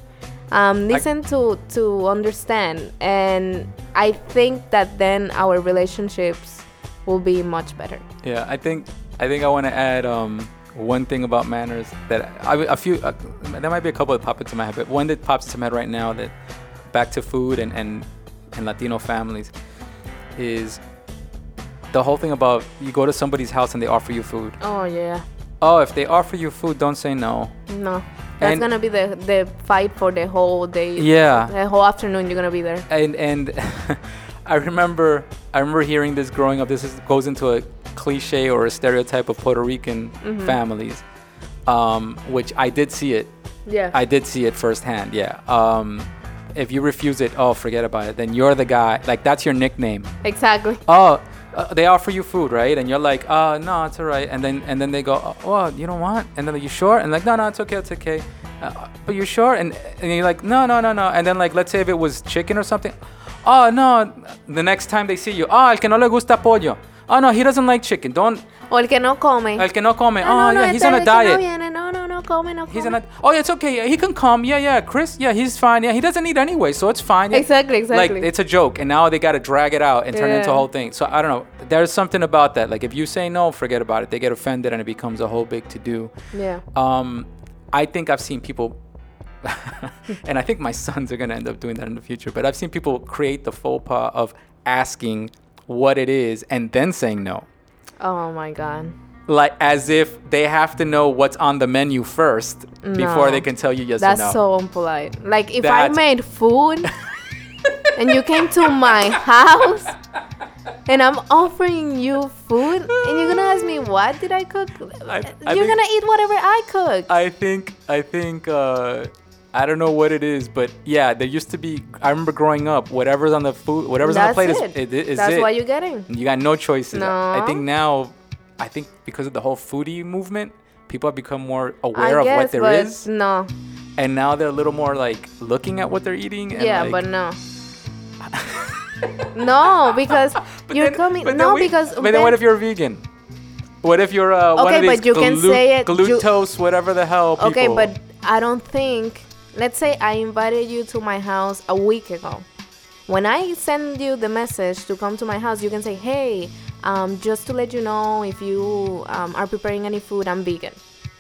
Um, listen to to understand, and I think that then our relationships will be much better. Yeah, I think I think I want to add um, one thing about manners that I, a few uh, there might be a couple that pop into my head, but one that pops to my head right now that back to food and and, and Latino families is the whole thing about you go to somebody's house and they offer you food. Oh yeah, Oh, if they offer you food, don't say no. no, that's And- gonna be the the fight for the whole day. Yeah. the whole afternoon you're gonna be there. and and I remember I remember hearing this growing up. This is, goes into a cliche or a stereotype of Puerto Rican families, um, which I did see it. Yeah, I did see it firsthand. Yeah. Um, if you refuse it, oh, forget about it. Then you're the guy. Like that's your nickname. exactly. Oh, uh, they offer you food, right? And you're like, uh, no, it's all right. And then and then they go, oh, you don't want? And then are you sure? And like, no, no, it's okay, it's okay. Uh, but you're sure? And and you're like, no, no, no, no. And then like, let's say if it was chicken or something, oh no. The next time they see you, oh, el que no le gusta pollo. Oh no, he doesn't like chicken. Don't. O el que no come. El que no come. Ah, Oh no, no, yeah, he's on a que no diet. viene. No, no, no He's a. Oh yeah, it's okay. Yeah, he can come. Yeah, yeah. Chris. Yeah, he's fine. Yeah, he doesn't eat anyway, so it's fine. Yeah. Exactly, exactly. Like it's a joke, and now they got to drag it out and turn it into a whole thing. So I don't know. There's something about that. Like if you say no, forget about it. They get offended, and it becomes a whole big to do. Yeah. Um, I think I've seen people, and I think my sons are gonna end up doing that in the future. But I've seen people create the faux pas of asking what it is and then saying no Oh my god. Like as if they have to know what's on the menu first before they can tell you yes That's or no. so unpolite. Like if I made food and you came to my house and I'm offering you food and you're gonna ask me what did I cook? I- I you're think- gonna eat whatever I cook. I think I think uh, I don't know what it is, but yeah, there used to be. I remember growing up, whatever's on the food, whatever's on the plate it. is, is, is That's it. what you're getting. you got no choices. I think now, I think because of the whole foodie movement, people have become more I aware of guess, what there is, no. and now they're a little more like looking at what they're eating. And Yeah, like, but no. no, because you're then- coming. No, we- because. But then then- what if you're a vegan? What if you're uh, one Okay, of these but you can say it- glucose, whatever the hell? People. Okay, but I don't think. Let's say I invited you to my house a week ago. When I send you the message to come to my house, you can say, "Hey, um, just to let you know, if you um, are preparing any food, I'm vegan,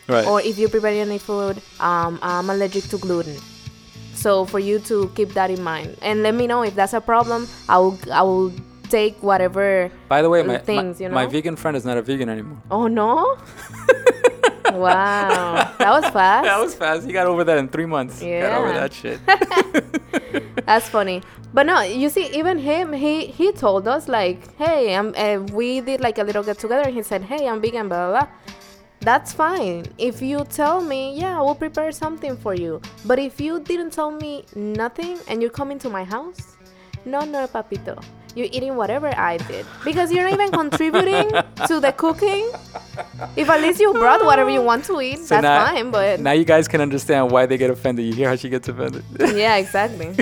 right. or if you're preparing any food, um, I'm allergic to gluten." So for you to keep that in mind and let me know if that's a problem. I will I will take whatever. By the way, my, things, my, you my vegan friend is not a vegan anymore. Oh no! wow, that was fast. That was fast. He got over that in three months. Yeah. Got over that shit. That's funny. But no, you see, even him, he he told us like, hey, I'm, uh, we did like a little get together, and he said, hey, I'm vegan, blah blah. blah. That's fine. If you tell me, yeah, I will prepare something for you. But if you didn't tell me nothing and you're coming to my house, no, no, papito, you're eating whatever I did because you're not even contributing to the cooking. if at least you brought whatever you want to eat, So that's now, fine. But now you guys can understand why they get offended. You hear how she gets offended. yeah, exactly.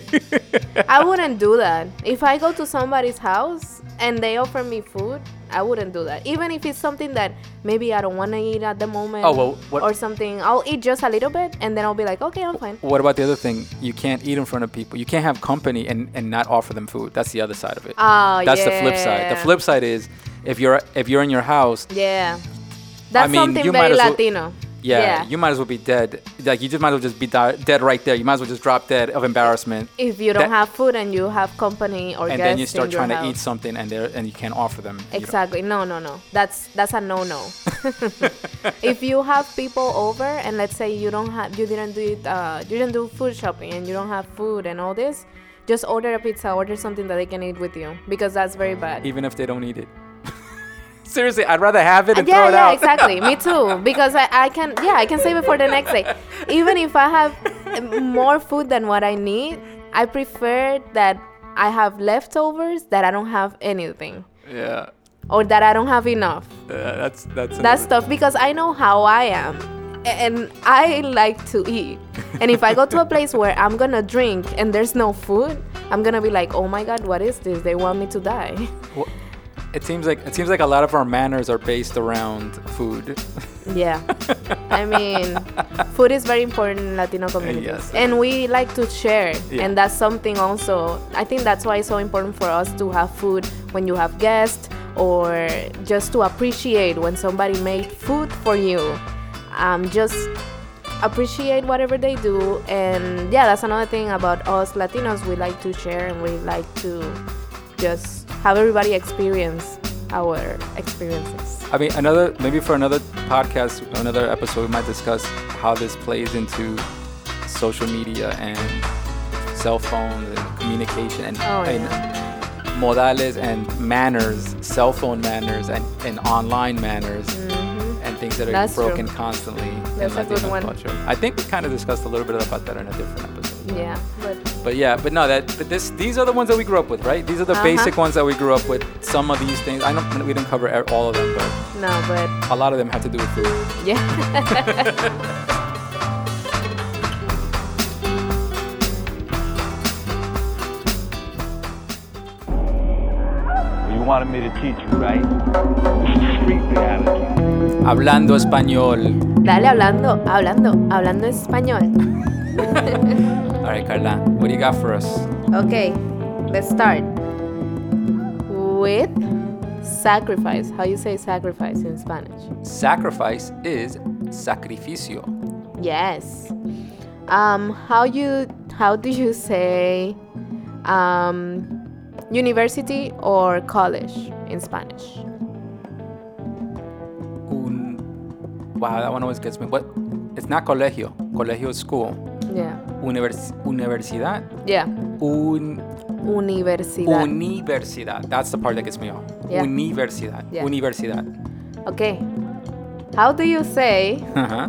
I wouldn't do that. If I go to somebody's house and they offer me food, I wouldn't do that. Even if it's something that maybe I don't want to eat at the moment Oh, well, what- or something, I'll eat just a little bit and then I'll be like, okay, I'm fine. What about the other thing? You can't eat in front of people. You can't have company and, and not offer them food. That's the other side of it. Oh, That's the flip side. The flip side is if you're if you're in your house, Yeah. That's I mean, something you might very as well- Latino. yeah, you might as well be dead. Like you just might as well just be di- dead right there. You might as well just drop dead of embarrassment. if you don't That- have food and you have company or and then you start trying to eat something and they and you can't offer them. Exactly. No, no, no. That's that's a no no. if you have people over and let's say you don't have you didn't do it uh, you didn't do food shopping and you don't have food and all this, just order a pizza, order something that they can eat with you because that's very bad. even if they don't eat it. Seriously, I'd rather have it and yeah, throw it yeah, out. exactly. Me too. Because I, I can, yeah, I can save it for the next day. Even if I have more food than what I need, I prefer that I have leftovers that I don't have anything yeah, or that I don't have enough. uh, that's that's That's tough because I know how I am. And I like to eat. And if I go to a place where I'm gonna drink and there's no food, I'm gonna be like, oh my god, what is this? They want me to die. Well, it seems like it seems like a lot of our manners are based around food. Yeah. I mean, food is very important in Latino uh, communities. Yes. And we like to share. Yeah. And that's something also, I think that's why it's so important for us to have food when you have guests or just to appreciate when somebody made food for you. Um, just appreciate whatever they do. And yeah, that's another thing about us Latinos. We like to share and we like to just have everybody experience our experiences. I mean, another maybe for another podcast, another episode, we might discuss how this plays into social media and cell phones and communication and, Oh, and modales and manners, cell phone manners and, and online manners and things that are. That's true. broken constantly That's in Latino one. culture. I think we kind of discussed a little bit about that in a different episode. Yeah, but But yeah, but no, that but this these are the ones that we grew up with, right? These are the Uh-huh. basic ones that we grew up with. Some of these things, I know we didn't cover all of them, but no, but a lot of them have to do with food. yeah. wanted me to teach you, right? This is street reality. Hablando español. Dale hablando, hablando, hablando español. All right, Carla, what do you got for us? Okay, let's start with sacrifice. How you say sacrifice in Spanish? Sacrifice is sacrificio. Yes. Um, how you how do you say um, university or college in Spanish? Un, wow, that one always gets me. What? It's not colegio. Colegio is school. Yeah. Univers, universidad. Yeah. Un, Universidad. universidad. That's the part that gets me off. Yeah. Universidad. Yeah. Universidad. okay. How do you say Uh-huh.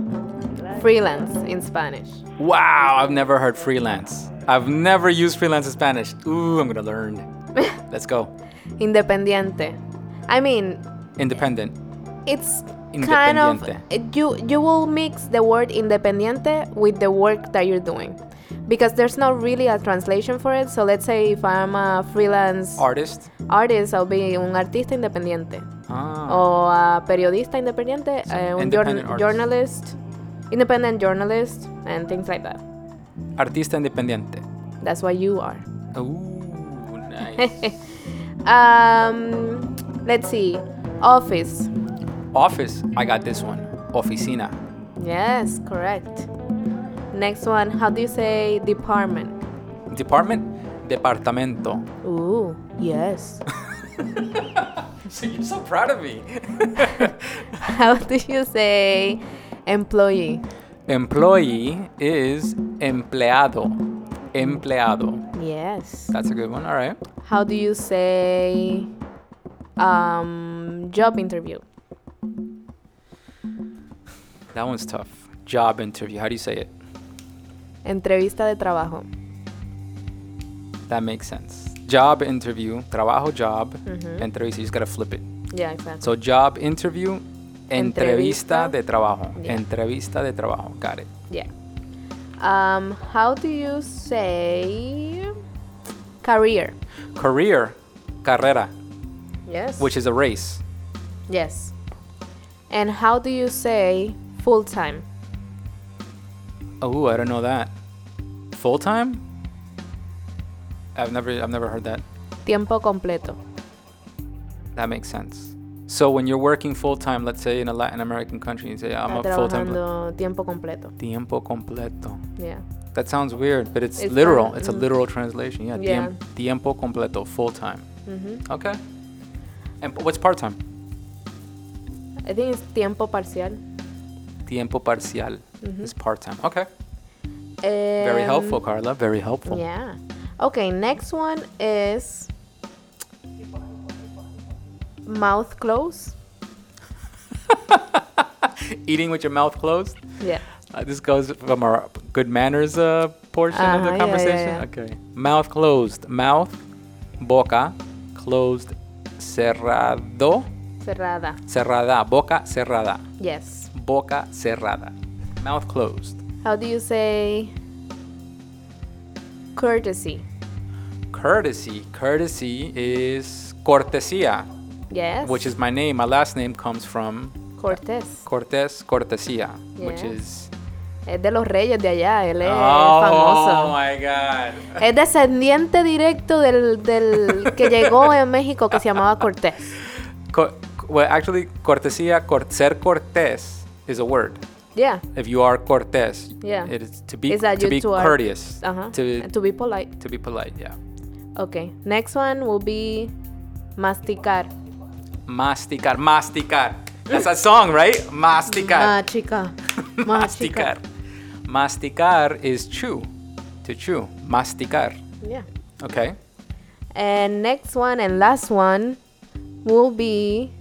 freelance in Spanish? Wow, I've never heard freelance. I've never used freelance in Spanish. Ooh, I'm gonna learn. Let's go. Independiente. I mean, Independent. it's kind of you you will mix the word independiente with the work that you're doing because there's not really a translation for it so let's say if i'm a freelance Artist. artist i'll be un artista independiente Ah. o a periodista independiente un jour- independent artist. journalist independent journalist and things like that Artista independiente. that's what you are Ooh, nice. um let's see office Office. I got this one. Oficina. yes correct next one how do you say department Department. Departamento. Ooh, yes. So you're so proud of me. How do you say employee? Employee is empleado. Empleado. Yes. That's a good one. All right. How do you say um, job interview? That one's tough. Job interview. How do you say it? Entrevista de trabajo. That makes sense. Job interview. Trabajo job. Mhm. Entrevista. You just gotta flip it. Yeah, exactly. So job interview, Entrevista Entrevista. de trabajo. Yeah. Entrevista de trabajo. Got it. Yeah. Um, how do you say career? Career. Carrera, Yes. which is a race. yes. And how do you say full time? Oh, I don't know that. Full time? I've never I've never heard that. Tiempo completo. That makes sense. So when you're working full time, let's say in a Latin American country, you say I'm a full time tiempo completo. tiempo completo. Yeah. That sounds weird, but it's, It's literal. not- it's a mm. literal translation. Yeah, Yeah. tiem- tiempo completo, full time. Mhm. Okay. And what's part time? I think it's tiempo parcial. Tiempo parcial Mm-hmm. is part time. Okay. Very Um, helpful, Carla. Very helpful. Yeah. Okay, next one is mouth closed. Eating with your mouth closed. Yeah. Uh, this goes from our good manners uh, portion of Uh-huh, the yeah, yeah, conversation. yeah. Okay. Mouth closed. Mouth, boca, closed, cerrado, Cerrada. cerrada. Boca cerrada. Yes. Boca cerrada. Mouth closed. How do you say courtesy? Courtesy. Courtesy is cortesía, Yes. which is my name. My last name comes from Cortés. Cortés, cortesía, which is. Es de los reyes de allá, él es oh famoso. my God. Es descendiente directo del, del que llegó en México que se llamaba Cortés. Co- well, actually, cortesía, cor- ser cortés is a word. Yeah. If you are cortés, Yeah. it is to be to be two are- courteous, Uh-huh. to to be polite. to be polite. Yeah. Okay. Next one will be masticar. Masticar, masticar. That's a song, right? Masticar. Machika. masticar. Masticar is chew, to chew. Masticar. Yeah. Okay. And next one and last one will be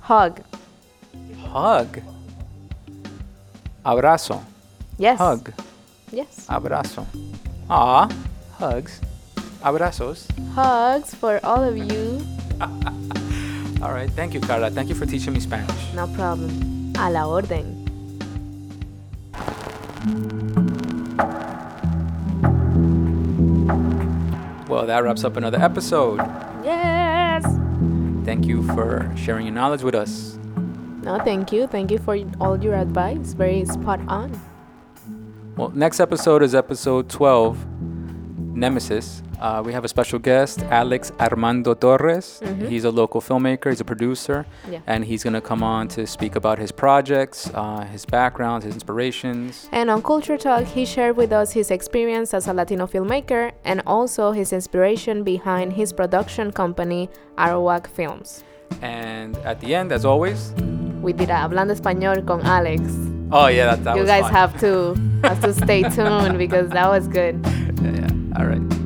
hug. Hug. Abrazo. Yes. Hug. Yes. Abrazo. Ah, hugs. Abrazos. Hugs for all of you. All right. Thank you, Carla. Thank you for teaching me Spanish. No problem. A la orden. Well, that wraps up another episode. Yes. Thank you for sharing your knowledge with us. No, thank you. Thank you for all your advice. Very spot on. Well, next episode is episode 12, Nemesis. Uh, we have a special guest, Alex Armando Torres. He's a local filmmaker, he's a producer, Yeah. and he's going to come on to speak about his projects, uh, his background, his inspirations. And on Culture Talk, he shared with us his experience as a Latino filmmaker and also his inspiration behind his production company, Arawak Films. And at the end, as always, We did a Hablando Español con Alex. oh yeah, that, that you guys fun. have to have to stay tuned because that was good. Yeah, yeah. All right.